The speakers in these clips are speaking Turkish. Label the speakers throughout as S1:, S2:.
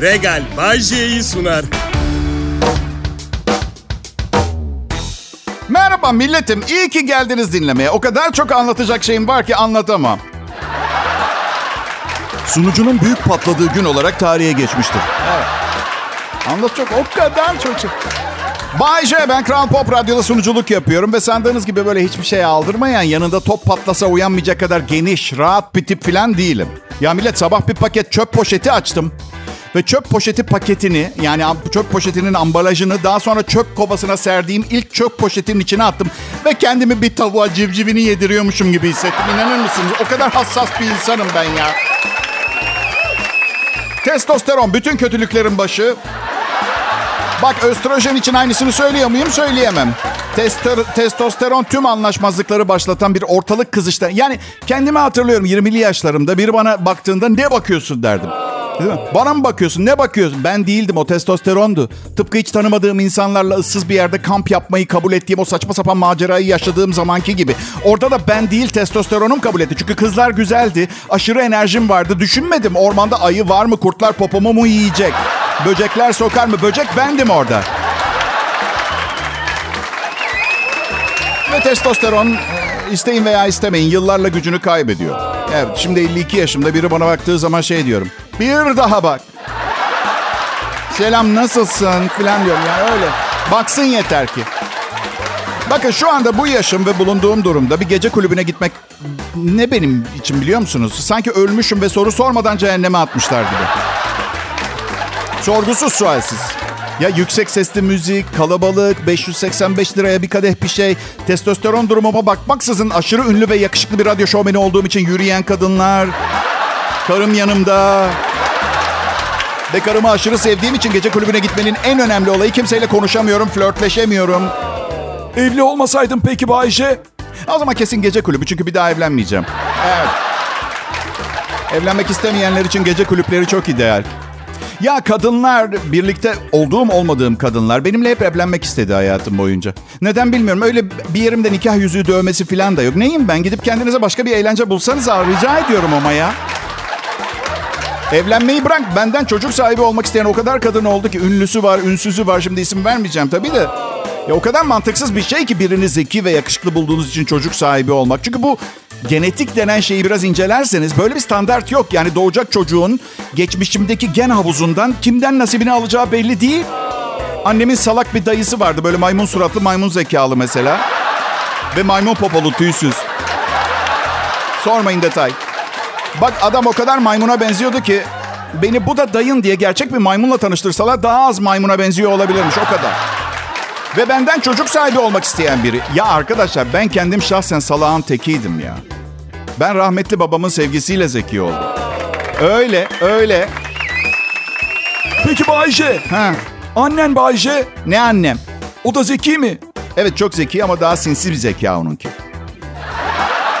S1: Regal Bajje'yi sunar.
S2: Merhaba milletim. İyi ki geldiniz dinlemeye. O kadar çok anlatacak şeyim var ki anlatamam. Sunucunun büyük patladığı gün olarak tarihe geçmiştir. Evet. Anlatacak o kadar çok şey. Bay J, ben Kral Pop Radyo'da sunuculuk yapıyorum ve sandığınız gibi böyle hiçbir şey aldırmayan, yanında top patlasa uyanmayacak kadar geniş, rahat bir tip falan değilim. Ya millet sabah bir paket çöp poşeti açtım. Ve çöp poşeti paketini yani çöp poşetinin ambalajını daha sonra çöp kovasına serdiğim ilk çöp poşetinin içine attım. Ve kendimi bir tavuğa civcivini yediriyormuşum gibi hissettim. İnanır mısınız? O kadar hassas bir insanım ben ya. Testosteron bütün kötülüklerin başı. Bak östrojen için aynısını söylüyor muyum? Söyleyemem. Tester, testosteron tüm anlaşmazlıkları başlatan bir ortalık kızışta. Yani kendimi hatırlıyorum 20'li yaşlarımda biri bana baktığında ne bakıyorsun derdim. Bana mı bakıyorsun? Ne bakıyorsun? Ben değildim o testosterondu. Tıpkı hiç tanımadığım insanlarla ıssız bir yerde kamp yapmayı kabul ettiğim o saçma sapan macerayı yaşadığım zamanki gibi. Orada da ben değil testosteronum kabul etti. Çünkü kızlar güzeldi. Aşırı enerjim vardı. Düşünmedim ormanda ayı var mı? Kurtlar popomu mu yiyecek? Böcekler sokar mı? Böcek bendim orada. Ve testosteron isteyin veya istemeyin yıllarla gücünü kaybediyor. Evet şimdi 52 yaşımda biri bana baktığı zaman şey diyorum. Bir daha bak. Selam nasılsın filan diyorum yani öyle. Baksın yeter ki. Bakın şu anda bu yaşım ve bulunduğum durumda bir gece kulübüne gitmek ne benim için biliyor musunuz? Sanki ölmüşüm ve soru sormadan cehenneme atmışlar gibi. Sorgusuz sualsiz. Ya yüksek sesli müzik, kalabalık, 585 liraya bir kadeh bir şey, testosteron durumuma bakmaksızın aşırı ünlü ve yakışıklı bir radyo şovmeni olduğum için yürüyen kadınlar, karım yanımda. Ve karımı aşırı sevdiğim için gece kulübüne gitmenin en önemli olayı kimseyle konuşamıyorum, flörtleşemiyorum. Evli olmasaydım peki Bayşe? O zaman kesin gece kulübü çünkü bir daha evlenmeyeceğim. Evet. Evlenmek istemeyenler için gece kulüpleri çok ideal. Ya kadınlar, birlikte olduğum olmadığım kadınlar benimle hep evlenmek istedi hayatım boyunca. Neden bilmiyorum. Öyle bir yerimde nikah yüzüğü dövmesi falan da yok. Neyim ben? Gidip kendinize başka bir eğlence bulsanız rica ediyorum ama ya. Evlenmeyi bırak. Benden çocuk sahibi olmak isteyen o kadar kadın oldu ki ünlüsü var, ünsüzü var. Şimdi isim vermeyeceğim tabii de. Ya o kadar mantıksız bir şey ki birini zeki ve yakışıklı bulduğunuz için çocuk sahibi olmak. Çünkü bu genetik denen şeyi biraz incelerseniz böyle bir standart yok. Yani doğacak çocuğun geçmişimdeki gen havuzundan kimden nasibini alacağı belli değil. Annemin salak bir dayısı vardı. Böyle maymun suratlı, maymun zekalı mesela. Ve maymun popolu, tüysüz. Sormayın detay. Bak adam o kadar maymuna benziyordu ki beni bu da dayın diye gerçek bir maymunla tanıştırsalar daha az maymuna benziyor olabilirmiş o kadar. Ve benden çocuk sahibi olmak isteyen biri. Ya arkadaşlar ben kendim şahsen salağın tekiydim ya. Ben rahmetli babamın sevgisiyle zeki oldum. Öyle, öyle.
S3: Peki Bayce?
S2: Ha.
S3: Annen Bayce?
S2: Ne annem?
S3: O da zeki mi?
S2: Evet çok zeki ama daha sinsi bir zeka onunki.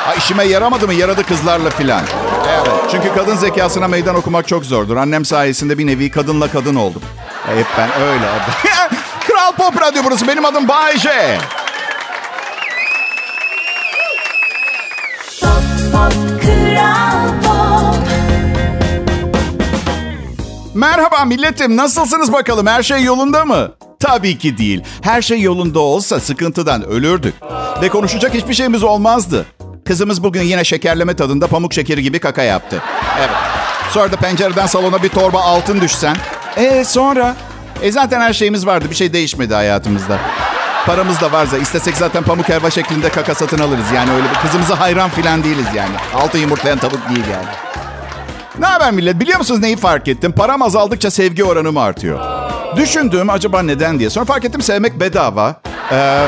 S2: Ha, işime yaramadı mı? Yaradı kızlarla filan. Çünkü kadın zekasına meydan okumak çok zordur. Annem sayesinde bir nevi kadınla kadın oldum. E, hep ben öyle. Kral Pop Radyo burası. Benim adım Bay J.
S4: Pop, pop, Kral Pop.
S2: Merhaba milletim. Nasılsınız bakalım? Her şey yolunda mı? Tabii ki değil. Her şey yolunda olsa sıkıntıdan ölürdük. Ve konuşacak hiçbir şeyimiz olmazdı. Kızımız bugün yine şekerleme tadında pamuk şekeri gibi kaka yaptı. Evet. Sonra da pencereden salona bir torba altın düşsen. E sonra? E zaten her şeyimiz vardı. Bir şey değişmedi hayatımızda. Paramız da varsa istesek zaten pamuk helva şeklinde kaka satın alırız. Yani öyle bir kızımıza hayran filan değiliz yani. Altın yumurtlayan tavuk değil yani. Ne haber millet? Biliyor musunuz neyi fark ettim? Param azaldıkça sevgi oranım artıyor. Düşündüm acaba neden diye. Sonra fark ettim sevmek bedava. Ee,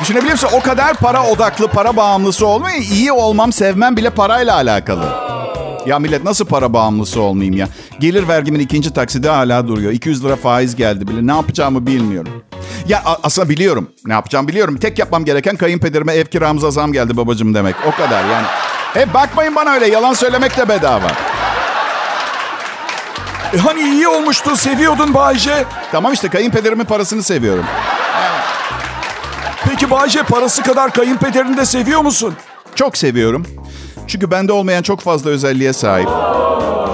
S2: düşünebiliyor musun? O kadar para odaklı, para bağımlısı olmayı iyi olmam, sevmem bile parayla alakalı. Ya millet nasıl para bağımlısı olmayayım ya? Gelir vergimin ikinci taksidi hala duruyor. 200 lira faiz geldi bile. Ne yapacağımı bilmiyorum. Ya aslında biliyorum. Ne yapacağımı biliyorum. Tek yapmam gereken kayınpederime ev kiramıza zam geldi babacığım demek. O kadar yani. He bakmayın bana öyle. Yalan söylemek de bedava.
S3: E hani iyi olmuştu, seviyordun Bayce.
S2: Tamam işte kayınpederimin parasını seviyorum.
S3: Peki Bayce parası kadar kayınpederini de seviyor musun?
S2: Çok seviyorum. Çünkü bende olmayan çok fazla özelliğe sahip.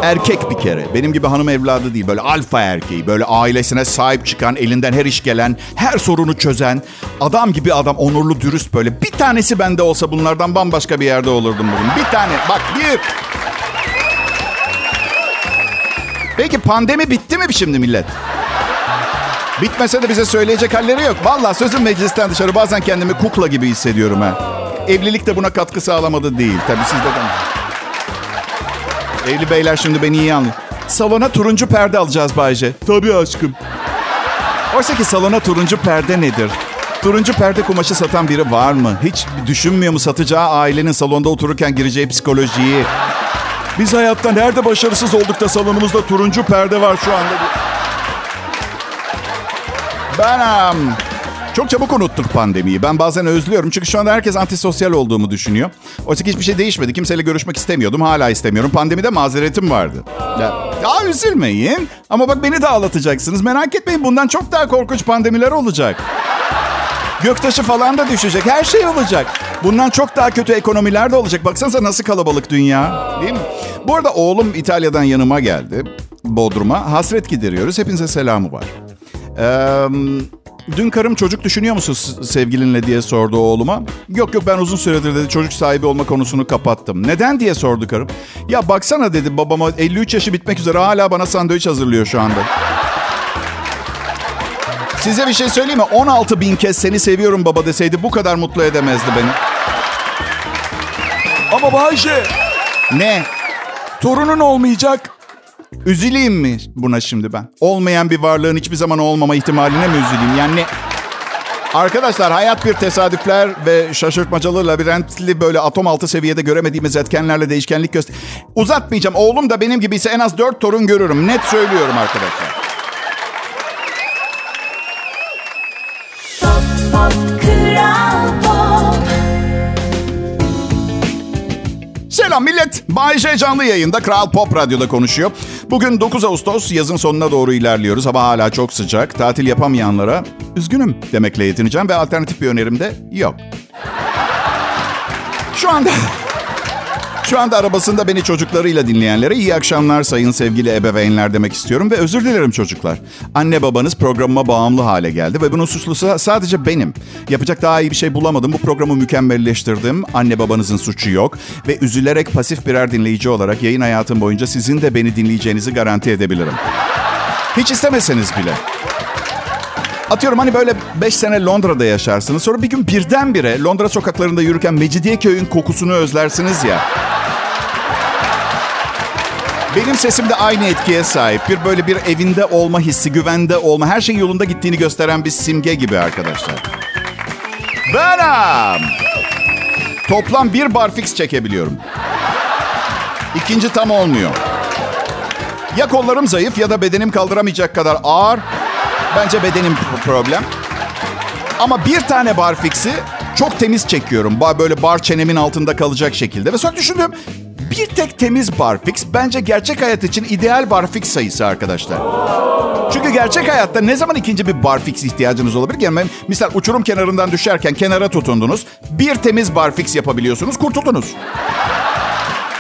S2: Erkek bir kere. Benim gibi hanım evladı değil. Böyle alfa erkeği. Böyle ailesine sahip çıkan, elinden her iş gelen, her sorunu çözen. Adam gibi adam. Onurlu, dürüst böyle. Bir tanesi bende olsa bunlardan bambaşka bir yerde olurdum bugün. Bir tane. Bak bir. Peki pandemi bitti mi şimdi millet? Bitmese de bize söyleyecek halleri yok. Vallahi sözüm meclisten dışarı bazen kendimi kukla gibi hissediyorum ha. Evlilik de buna katkı sağlamadı değil. Tabii sizde de. Evli beyler şimdi beni iyi anlıyor. Salona turuncu perde alacağız Bayce. Tabii aşkım. Oysa ki salona turuncu perde nedir? Turuncu perde kumaşı satan biri var mı? Hiç düşünmüyor mu satacağı ailenin salonda otururken gireceği psikolojiyi? Biz hayatta nerede başarısız olduk da salonumuzda turuncu perde var şu anda. Ben am, çok çabuk unuttuk pandemiyi. Ben bazen özlüyorum çünkü şu anda herkes antisosyal olduğumu düşünüyor. Oysa ki hiçbir şey değişmedi. Kimseyle görüşmek istemiyordum. Hala istemiyorum. Pandemide mazeretim vardı. Ya, ya üzülmeyin. Ama bak beni de ağlatacaksınız. Merak etmeyin bundan çok daha korkunç pandemiler olacak. Göktaşı falan da düşecek. Her şey olacak. Bundan çok daha kötü ekonomiler de olacak. Baksanıza nasıl kalabalık dünya. Değil mi? Bu arada oğlum İtalya'dan yanıma geldi. Bodrum'a. Hasret gideriyoruz. Hepinize selamı var. Ee, dün karım çocuk düşünüyor musun sevgilinle diye sordu oğluma. Yok yok ben uzun süredir dedi çocuk sahibi olma konusunu kapattım. Neden diye sordu karım. Ya baksana dedi babama 53 yaşı bitmek üzere hala bana sandviç hazırlıyor şu anda. Size bir şey söyleyeyim mi? 16 bin kez seni seviyorum baba deseydi bu kadar mutlu edemezdi beni.
S3: Ama Bayce
S2: Ne?
S3: torunun olmayacak.
S2: Üzüleyim mi buna şimdi ben? Olmayan bir varlığın hiçbir zaman olmama ihtimaline mi üzüleyim? Yani ne? Arkadaşlar hayat bir tesadüfler ve şaşırtmacalı, labirentli böyle atom altı seviyede göremediğimiz etkenlerle değişkenlik göster... Uzatmayacağım. Oğlum da benim gibi ise en az dört torun görürüm. Net söylüyorum arkadaşlar.
S4: Kral Pop
S2: Selam millet. Bay J canlı yayında Kral Pop Radyo'da konuşuyor. Bugün 9 Ağustos yazın sonuna doğru ilerliyoruz. Hava hala çok sıcak. Tatil yapamayanlara üzgünüm demekle yetineceğim ve alternatif bir önerim de yok. Şu anda şu anda arabasında beni çocuklarıyla dinleyenlere iyi akşamlar sayın sevgili ebeveynler demek istiyorum ve özür dilerim çocuklar. Anne babanız programıma bağımlı hale geldi ve bunun suçlusu sadece benim. Yapacak daha iyi bir şey bulamadım. Bu programı mükemmelleştirdim. Anne babanızın suçu yok ve üzülerek pasif birer dinleyici olarak yayın hayatım boyunca sizin de beni dinleyeceğinizi garanti edebilirim. Hiç istemeseniz bile. Atıyorum hani böyle 5 sene Londra'da yaşarsınız. Sonra bir gün birdenbire Londra sokaklarında yürürken Mecidiyeköy'ün kokusunu özlersiniz ya. Benim sesim de aynı etkiye sahip. Bir böyle bir evinde olma hissi, güvende olma, her şeyin yolunda gittiğini gösteren bir simge gibi arkadaşlar. Benim. Toplam bir barfix çekebiliyorum. İkinci tam olmuyor. Ya kollarım zayıf ya da bedenim kaldıramayacak kadar ağır. Bence bedenim problem. Ama bir tane barfix'i çok temiz çekiyorum. Böyle bar çenemin altında kalacak şekilde. Ve sonra düşündüm bir tek temiz barfix bence gerçek hayat için ideal barfix sayısı arkadaşlar. Çünkü gerçek hayatta ne zaman ikinci bir barfix ihtiyacınız olabilir ki? Yani misal uçurum kenarından düşerken kenara tutundunuz. Bir temiz barfix yapabiliyorsunuz, kurtuldunuz.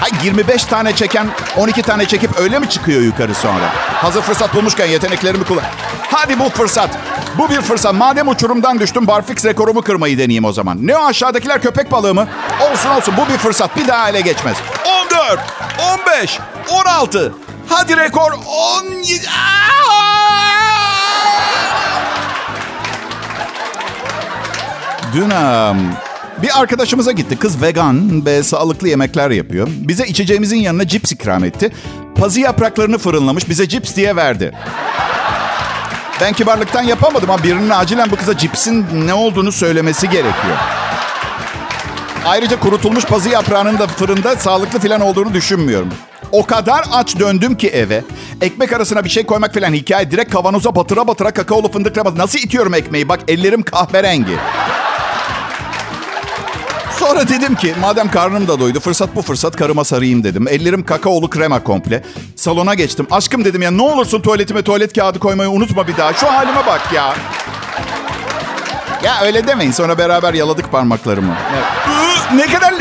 S2: Hay 25 tane çeken 12 tane çekip öyle mi çıkıyor yukarı sonra? Hazır fırsat bulmuşken yeteneklerimi kullan. Hadi bu fırsat. Bu bir fırsat. Madem uçurumdan düştüm barfix rekorumu kırmayı deneyeyim o zaman. Ne o aşağıdakiler köpek balığı mı? Olsun olsun bu bir fırsat. Bir daha ele geçmez. 14, 15, 16. Hadi rekor 17. Dün um, bir arkadaşımıza gitti. Kız vegan ve sağlıklı yemekler yapıyor. Bize içeceğimizin yanına cips ikram etti. Pazı yapraklarını fırınlamış bize cips diye verdi. Ben kibarlıktan yapamadım ama birinin acilen bu kıza cipsin ne olduğunu söylemesi gerekiyor. Ayrıca kurutulmuş pazı yaprağının da fırında sağlıklı falan olduğunu düşünmüyorum. O kadar aç döndüm ki eve. Ekmek arasına bir şey koymak falan hikaye. Direkt kavanoza batıra batıra kakaolu fındık kreması. Nasıl itiyorum ekmeği? Bak ellerim kahverengi. Sonra dedim ki madem karnım da doydu fırsat bu fırsat karıma sarayım dedim. Ellerim kakaolu krema komple. Salona geçtim. Aşkım dedim ya ne olursun tuvaletime tuvalet kağıdı koymayı unutma bir daha. Şu halime bak ya. Ya öyle demeyin sonra beraber yaladık parmaklarımı. Evet. Ne kadar...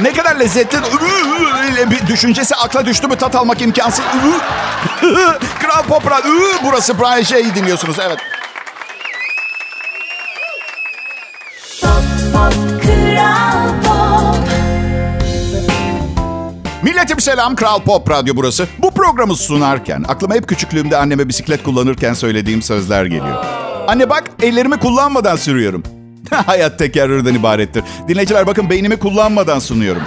S2: Ne kadar lezzetli bir düşüncesi akla düştü mü tat almak imkansız. Kral Pop Radyo. Burası Brian Şey'i dinliyorsunuz. Evet. Milletim selam. Kral Pop Radyo burası. Bu programı sunarken aklıma hep küçüklüğümde anneme bisiklet kullanırken söylediğim sözler geliyor. Anne bak ellerimi kullanmadan sürüyorum. Hayat tekerrürden ibarettir. Dinleyiciler bakın beynimi kullanmadan sunuyorum.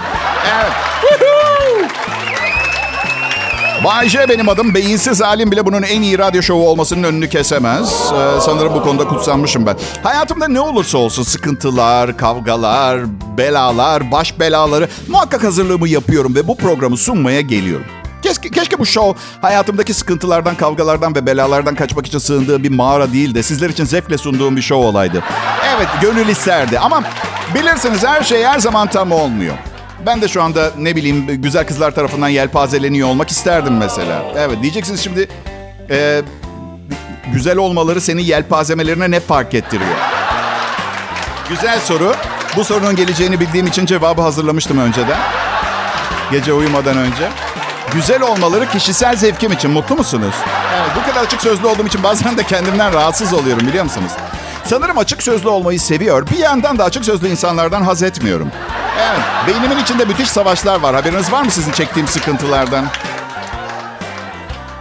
S2: Bay J benim adım. Beyinsiz halim bile bunun en iyi radyo şovu olmasının önünü kesemez. Ee, sanırım bu konuda kutsanmışım ben. Hayatımda ne olursa olsun sıkıntılar, kavgalar, belalar, baş belaları muhakkak hazırlığımı yapıyorum ve bu programı sunmaya geliyorum. Keşke, keşke bu show hayatımdaki sıkıntılardan, kavgalardan ve belalardan kaçmak için sığındığım bir mağara değil de sizler için zevkle sunduğum bir show olaydı. Evet, gönül isterdi ama bilirsiniz her şey her zaman tam olmuyor. Ben de şu anda ne bileyim güzel kızlar tarafından yelpazeleniyor olmak isterdim mesela. Evet diyeceksiniz şimdi e, güzel olmaları senin yelpazemelerine ne fark ettiriyor? Güzel soru. Bu sorunun geleceğini bildiğim için cevabı hazırlamıştım önceden. Gece uyumadan önce. Güzel olmaları kişisel zevkim için. Mutlu musunuz? Evet bu kadar açık sözlü olduğum için bazen de kendimden rahatsız oluyorum biliyor musunuz? Sanırım açık sözlü olmayı seviyor. Bir yandan da açık sözlü insanlardan haz etmiyorum. Evet, beynimin içinde müthiş savaşlar var. Haberiniz var mı sizin çektiğim sıkıntılardan?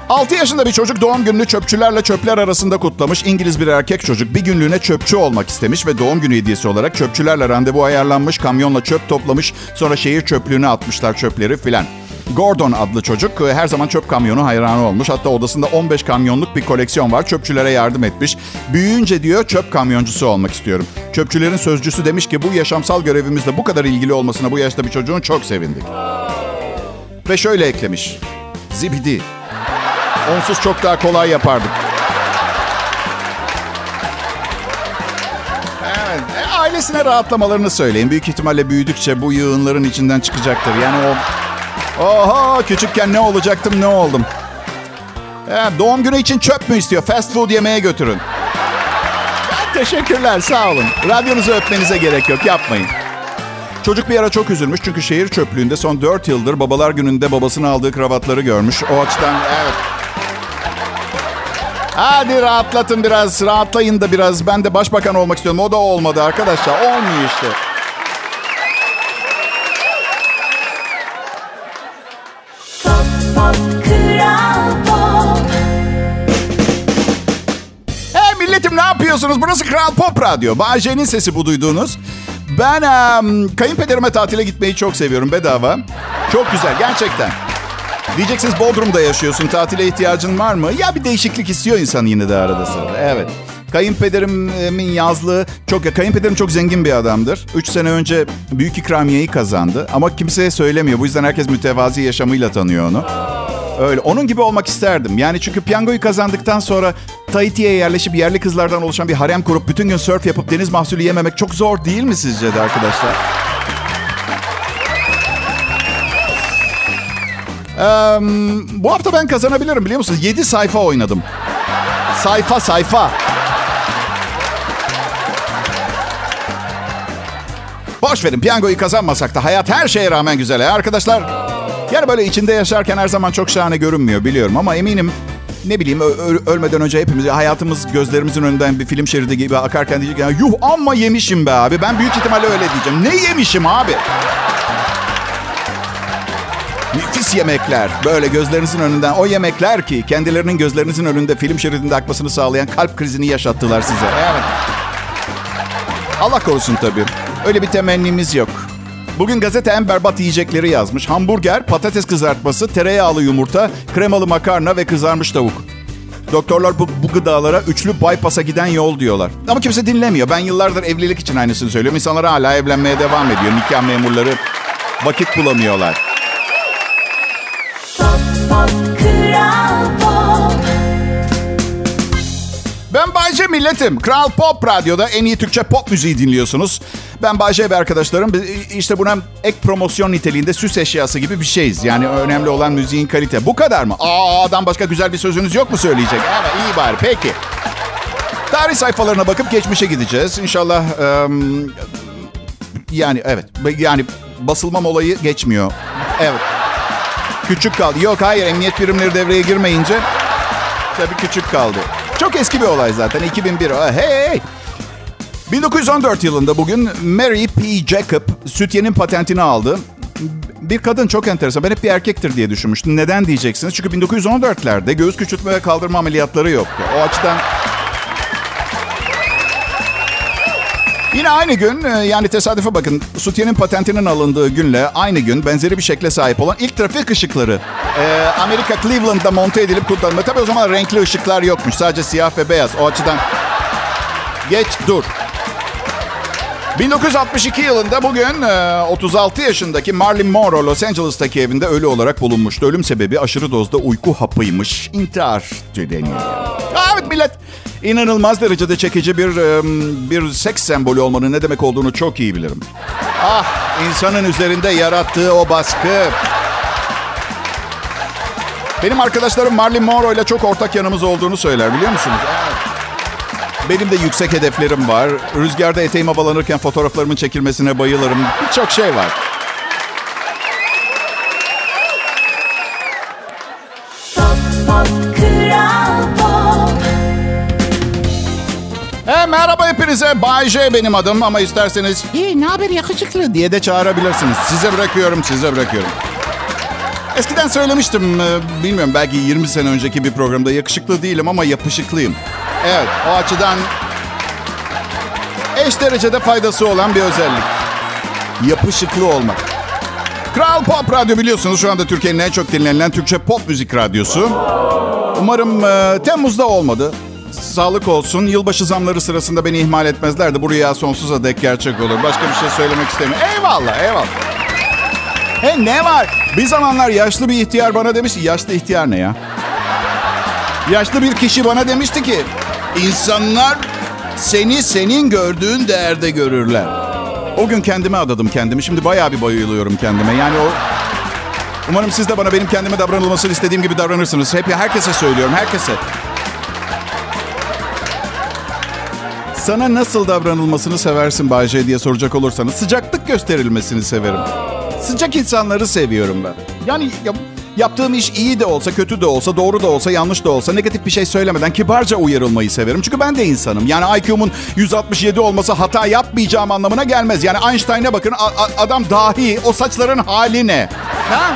S2: 6 yaşında bir çocuk doğum gününü çöpçülerle çöpler arasında kutlamış. İngiliz bir erkek çocuk bir günlüğüne çöpçü olmak istemiş ve doğum günü hediyesi olarak çöpçülerle randevu ayarlanmış. Kamyonla çöp toplamış. Sonra şehir çöplüğüne atmışlar çöpleri filan. Gordon adlı çocuk e, her zaman çöp kamyonu hayranı olmuş. Hatta odasında 15 kamyonluk bir koleksiyon var. Çöpçülere yardım etmiş. Büyüyünce diyor çöp kamyoncusu olmak istiyorum. Çöpçülerin sözcüsü demiş ki bu yaşamsal görevimizle bu kadar ilgili olmasına bu yaşta bir çocuğun çok sevindik. Ve şöyle eklemiş. Zibidi. Onsuz çok daha kolay yapardık. Evet. E, ailesine rahatlamalarını söyleyin. Büyük ihtimalle büyüdükçe bu yığınların içinden çıkacaktır. Yani o... Oha küçükken ne olacaktım ne oldum. E, doğum günü için çöp mü istiyor? Fast food yemeye götürün. Teşekkürler sağ olun. Radyonuzu öpmenize gerek yok yapmayın. Çocuk bir ara çok üzülmüş çünkü şehir çöplüğünde son 4 yıldır babalar gününde babasının aldığı kravatları görmüş. O açıdan evet. Hadi rahatlatın biraz, rahatlayın da biraz. Ben de başbakan olmak istiyorum. O da olmadı arkadaşlar. Olmuyor işte. Hey milletim ne yapıyorsunuz? Burası Kral Pop Radyo. Bağcay'ın sesi bu duyduğunuz. Ben em, kayınpederime tatile gitmeyi çok seviyorum bedava. Çok güzel gerçekten. Diyeceksiniz Bodrum'da yaşıyorsun. Tatile ihtiyacın var mı? Ya bir değişiklik istiyor insan yine de arada sırada. Evet. Kayınpederimin yazlığı çok ya kayınpederim çok zengin bir adamdır. 3 sene önce büyük ikramiyeyi kazandı ama kimseye söylemiyor. Bu yüzden herkes mütevazi yaşamıyla tanıyor onu. Öyle. Onun gibi olmak isterdim. Yani çünkü piyangoyu kazandıktan sonra Tahiti'ye yerleşip yerli kızlardan oluşan bir harem kurup bütün gün surf yapıp deniz mahsulü yememek çok zor değil mi sizce de arkadaşlar? Eee, bu hafta ben kazanabilirim biliyor musunuz? 7 sayfa oynadım. Sayfa sayfa. Boş verin piyangoyu kazanmasak da hayat her şeye rağmen güzel. ya arkadaşlar yani böyle içinde yaşarken her zaman çok şahane görünmüyor biliyorum ama eminim ne bileyim ölmeden önce hepimiz hayatımız gözlerimizin önünden bir film şeridi gibi akarken diyecek ya yuh amma yemişim be abi. Ben büyük ihtimalle öyle diyeceğim. Ne yemişim abi? Nefis yemekler. Böyle gözlerinizin önünden o yemekler ki kendilerinin gözlerinizin önünde film şeridinde akmasını sağlayan kalp krizini yaşattılar size. Evet. Allah korusun tabii. Öyle bir temennimiz yok. Bugün gazete en berbat yiyecekleri yazmış. Hamburger, patates kızartması, tereyağlı yumurta, kremalı makarna ve kızarmış tavuk. Doktorlar bu, bu gıdalara üçlü bypass'a giden yol diyorlar. Ama kimse dinlemiyor. Ben yıllardır evlilik için aynısını söylüyorum. İnsanlar hala evlenmeye devam ediyor. Nikah memurları vakit bulamıyorlar.
S4: Kral Pop
S2: Ben Bayce Milletim. Kral Pop Radyo'da en iyi Türkçe pop müziği dinliyorsunuz. Ben Bayce ve arkadaşlarım işte buna ek promosyon niteliğinde süs eşyası gibi bir şeyiz. Yani önemli olan müziğin kalite. Bu kadar mı? A'dan başka güzel bir sözünüz yok mu söyleyecek? Evet iyi bari peki. Tarih sayfalarına bakıp geçmişe gideceğiz. İnşallah yani evet yani basılmam olayı geçmiyor. Evet. Küçük kaldı. Yok hayır emniyet birimleri devreye girmeyince tabii küçük kaldı. Çok eski bir olay zaten 2001. Hey hey. 1914 yılında bugün Mary P. Jacob sütyenin patentini aldı. Bir kadın çok enteresan. Ben hep bir erkektir diye düşünmüştüm. Neden diyeceksiniz? Çünkü 1914'lerde göğüs küçültme ve kaldırma ameliyatları yoktu. O açıdan Yine aynı gün e, yani tesadüfe bakın sütyenin patentinin alındığı günle aynı gün benzeri bir şekle sahip olan ilk trafik ışıkları e, Amerika Cleveland'da monte edilip kullanıldı. Tabii o zaman renkli ışıklar yokmuş sadece siyah ve beyaz o açıdan geç dur. 1962 yılında bugün e, 36 yaşındaki Marilyn Monroe Los Angeles'taki evinde ölü olarak bulunmuştu. Ölüm sebebi aşırı dozda uyku hapıymış. İntihar deniyor. Evet millet inanılmaz derecede çekici bir e, bir seks sembolü olmanın ne demek olduğunu çok iyi bilirim. Ah insanın üzerinde yarattığı o baskı. Benim arkadaşlarım Marilyn Monroe ile çok ortak yanımız olduğunu söyler biliyor musunuz? Evet. Benim de yüksek hedeflerim var. Rüzgarda eteğim havalanırken fotoğraflarımın çekilmesine bayılırım. Birçok şey var.
S4: Pop
S2: E, merhaba hepinize. Bay J benim adım ama isterseniz iyi ne haber yakışıklı diye de çağırabilirsiniz. Size bırakıyorum, size bırakıyorum. Eskiden söylemiştim, e, bilmiyorum belki 20 sene önceki bir programda yakışıklı değilim ama yapışıklıyım. Evet, o açıdan eş derecede faydası olan bir özellik. Yapışıklı olmak. Kral Pop Radyo biliyorsunuz şu anda Türkiye'nin en çok dinlenilen Türkçe pop müzik radyosu. Umarım e, Temmuz'da olmadı. Sağlık olsun. Yılbaşı zamları sırasında beni ihmal etmezler de buraya sonsuza dek gerçek olur. Başka bir şey söylemek istemiyorum. Eyvallah, eyvallah. He ne var? Bir zamanlar yaşlı bir ihtiyar bana demiş ki, yaşlı ihtiyar ne ya? Yaşlı bir kişi bana demişti ki, insanlar seni senin gördüğün değerde görürler. O gün kendime adadım kendimi. Şimdi bayağı bir bayılıyorum kendime. Yani o... Umarım siz de bana benim kendime davranılmasını istediğim gibi davranırsınız. Hep herkese söylüyorum, herkese. Sana nasıl davranılmasını seversin Bayce diye soracak olursanız sıcaklık gösterilmesini severim. Sıcak insanları seviyorum ben. Yani yap- yaptığım iş iyi de olsa, kötü de olsa, doğru da olsa, yanlış da olsa negatif bir şey söylemeden kibarca uyarılmayı severim. Çünkü ben de insanım. Yani IQ'mun 167 olması hata yapmayacağım anlamına gelmez. Yani Einstein'a bakın adam dahi o saçların hali ne? Ha?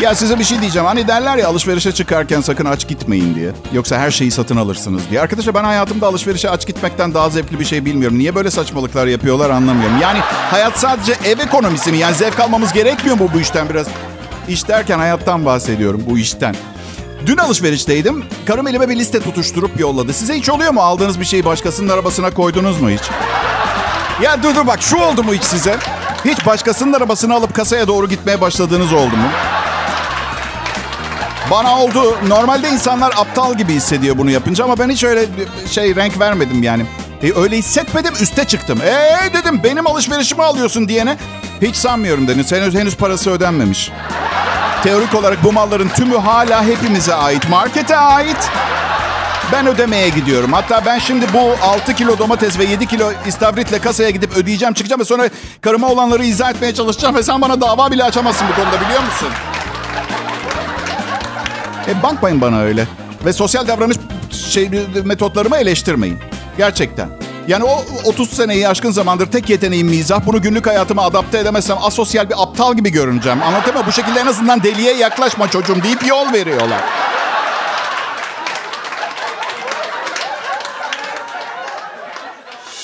S2: Ya size bir şey diyeceğim. Hani derler ya alışverişe çıkarken sakın aç gitmeyin diye. Yoksa her şeyi satın alırsınız diye. Arkadaşlar ben hayatımda alışverişe aç gitmekten daha zevkli bir şey bilmiyorum. Niye böyle saçmalıklar yapıyorlar anlamıyorum. Yani hayat sadece ev ekonomisi mi? Yani zevk almamız gerekmiyor mu bu işten biraz? İş derken hayattan bahsediyorum bu işten. Dün alışverişteydim. Karım elime bir liste tutuşturup yolladı. Size hiç oluyor mu aldığınız bir şeyi başkasının arabasına koydunuz mu hiç? Ya dur dur bak şu oldu mu hiç size? Hiç başkasının arabasını alıp kasaya doğru gitmeye başladığınız oldu mu? Bana oldu. Normalde insanlar aptal gibi hissediyor bunu yapınca ama ben hiç öyle şey renk vermedim yani. E, öyle hissetmedim üste çıktım. Eee dedim benim alışverişimi alıyorsun diyene hiç sanmıyorum Deniz. Henüz, henüz parası ödenmemiş. Teorik olarak bu malların tümü hala hepimize ait. Markete ait. Ben ödemeye gidiyorum. Hatta ben şimdi bu 6 kilo domates ve 7 kilo istavritle kasaya gidip ödeyeceğim çıkacağım ve sonra karıma olanları izah etmeye çalışacağım ve sen bana dava bile açamazsın bu konuda biliyor musun? E bakmayın bana öyle. Ve sosyal davranış şey metotlarımı eleştirmeyin. Gerçekten. Yani o 30 seneyi aşkın zamandır tek yeteneğim mizah. Bunu günlük hayatıma adapte edemezsem asosyal bir aptal gibi görüneceğim. Anlatamam. Bu şekilde en azından deliye yaklaşma çocuğum deyip yol veriyorlar.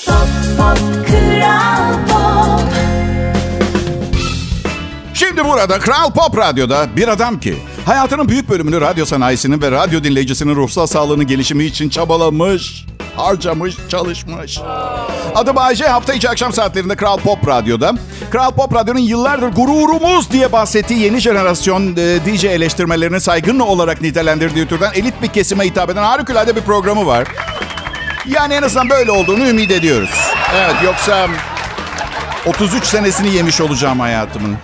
S4: Pop
S2: Şimdi burada Kral Pop Radyo'da bir adam ki hayatının büyük bölümünü radyo sanayisinin ve radyo dinleyicisinin ruhsal sağlığını gelişimi için çabalamış, harcamış, çalışmış. Adı Bayece hafta içi akşam saatlerinde Kral Pop Radyo'da. Kral Pop Radyo'nun yıllardır gururumuz diye bahsettiği yeni jenerasyon e, DJ eleştirmelerini saygın olarak nitelendirdiği türden elit bir kesime hitap eden harikulade bir programı var. Yani en azından böyle olduğunu ümit ediyoruz. Evet yoksa 33 senesini yemiş olacağım hayatımın.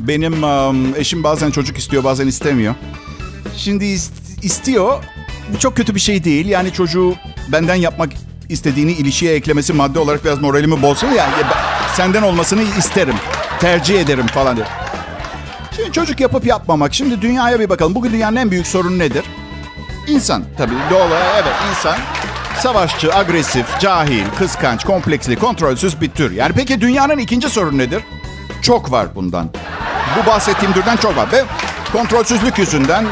S2: Benim um, eşim bazen çocuk istiyor bazen istemiyor. Şimdi ist- istiyor. Bu çok kötü bir şey değil. Yani çocuğu benden yapmak istediğini ilişkiye eklemesi madde olarak biraz moralimi bozsun ya. ya ben- senden olmasını isterim. Tercih ederim falan diyor. Şimdi çocuk yapıp yapmamak. Şimdi dünyaya bir bakalım. Bugün dünyanın en büyük sorunu nedir? İnsan tabii doğal evet insan. Savaşçı, agresif, cahil, kıskanç, kompleksli, kontrolsüz bir tür. Yani peki dünyanın ikinci sorunu nedir? Çok var bundan. Bu bahsettiğim türden çok var. Ve kontrolsüzlük yüzünden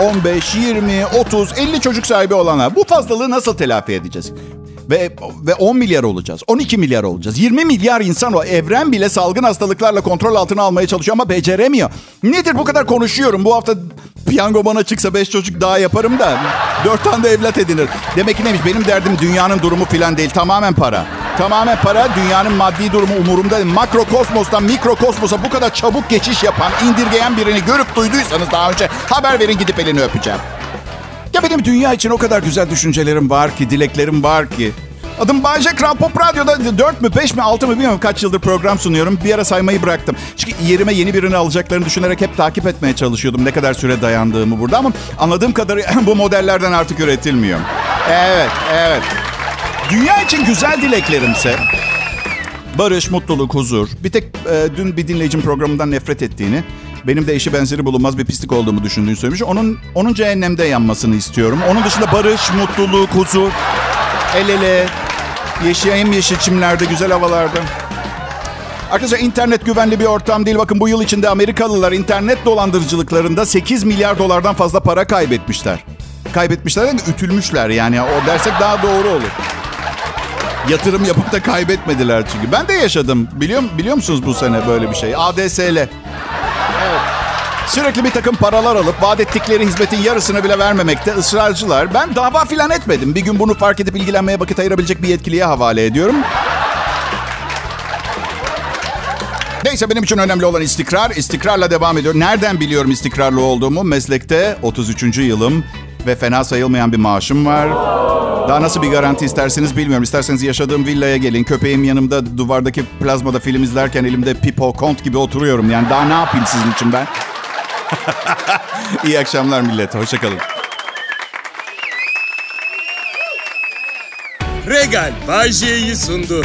S2: 15, 20, 30, 50 çocuk sahibi olanlar. Bu fazlalığı nasıl telafi edeceğiz? Ve, ve 10 milyar olacağız. 12 milyar olacağız. 20 milyar insan o. Evren bile salgın hastalıklarla kontrol altına almaya çalışıyor ama beceremiyor. Nedir bu kadar konuşuyorum? Bu hafta piyango bana çıksa 5 çocuk daha yaparım da 4 tane de evlat edinir. Demek ki neymiş? Benim derdim dünyanın durumu falan değil. Tamamen para. Tamamen para. Dünyanın maddi durumu umurumda değil. Makrokosmostan mikrokosmosa bu kadar çabuk geçiş yapan, indirgeyen birini görüp duyduysanız daha önce haber verin gidip elini öpeceğim. Ya benim dünya için o kadar güzel düşüncelerim var ki, dileklerim var ki. Adım Bayce Kral Pop Radyo'da 4 mü 5 mi 6 mı bilmiyorum kaç yıldır program sunuyorum. Bir ara saymayı bıraktım. Çünkü yerime yeni birini alacaklarını düşünerek hep takip etmeye çalışıyordum. Ne kadar süre dayandığımı burada ama anladığım kadarıyla bu modellerden artık üretilmiyor. Evet, evet. Dünya için güzel dileklerimse barış, mutluluk, huzur. Bir tek e, dün bir dinleyicim programından nefret ettiğini, benim de eşi benzeri bulunmaz bir pislik olduğumu düşündüğünü söylemiş. Onun onun cehennemde yanmasını istiyorum. Onun dışında barış, mutluluk, huzur, el ele, yaşayayım yeşil çimlerde, güzel havalarda. Arkadaşlar internet güvenli bir ortam değil. Bakın bu yıl içinde Amerikalılar internet dolandırıcılıklarında 8 milyar dolardan fazla para kaybetmişler. Kaybetmişler de ütülmüşler yani o dersek daha doğru olur. Yatırım yapıp da kaybetmediler çünkü. Ben de yaşadım. Biliyor, biliyor musunuz bu sene böyle bir şey? ADSL. Sürekli bir takım paralar alıp vaat ettikleri hizmetin yarısını bile vermemekte ısrarcılar. Ben dava filan etmedim. Bir gün bunu fark edip ilgilenmeye vakit ayırabilecek bir yetkiliye havale ediyorum. Neyse benim için önemli olan istikrar. İstikrarla devam ediyor. Nereden biliyorum istikrarlı olduğumu? Meslekte 33. yılım ve fena sayılmayan bir maaşım var. Daha nasıl bir garanti isterseniz bilmiyorum. İsterseniz yaşadığım villaya gelin. Köpeğim yanımda duvardaki plazmada film izlerken elimde Pipo, Kont gibi oturuyorum. Yani daha ne yapayım sizin için ben? İyi akşamlar millet. Hoşçakalın.
S1: Regal Bay J'yi sundu.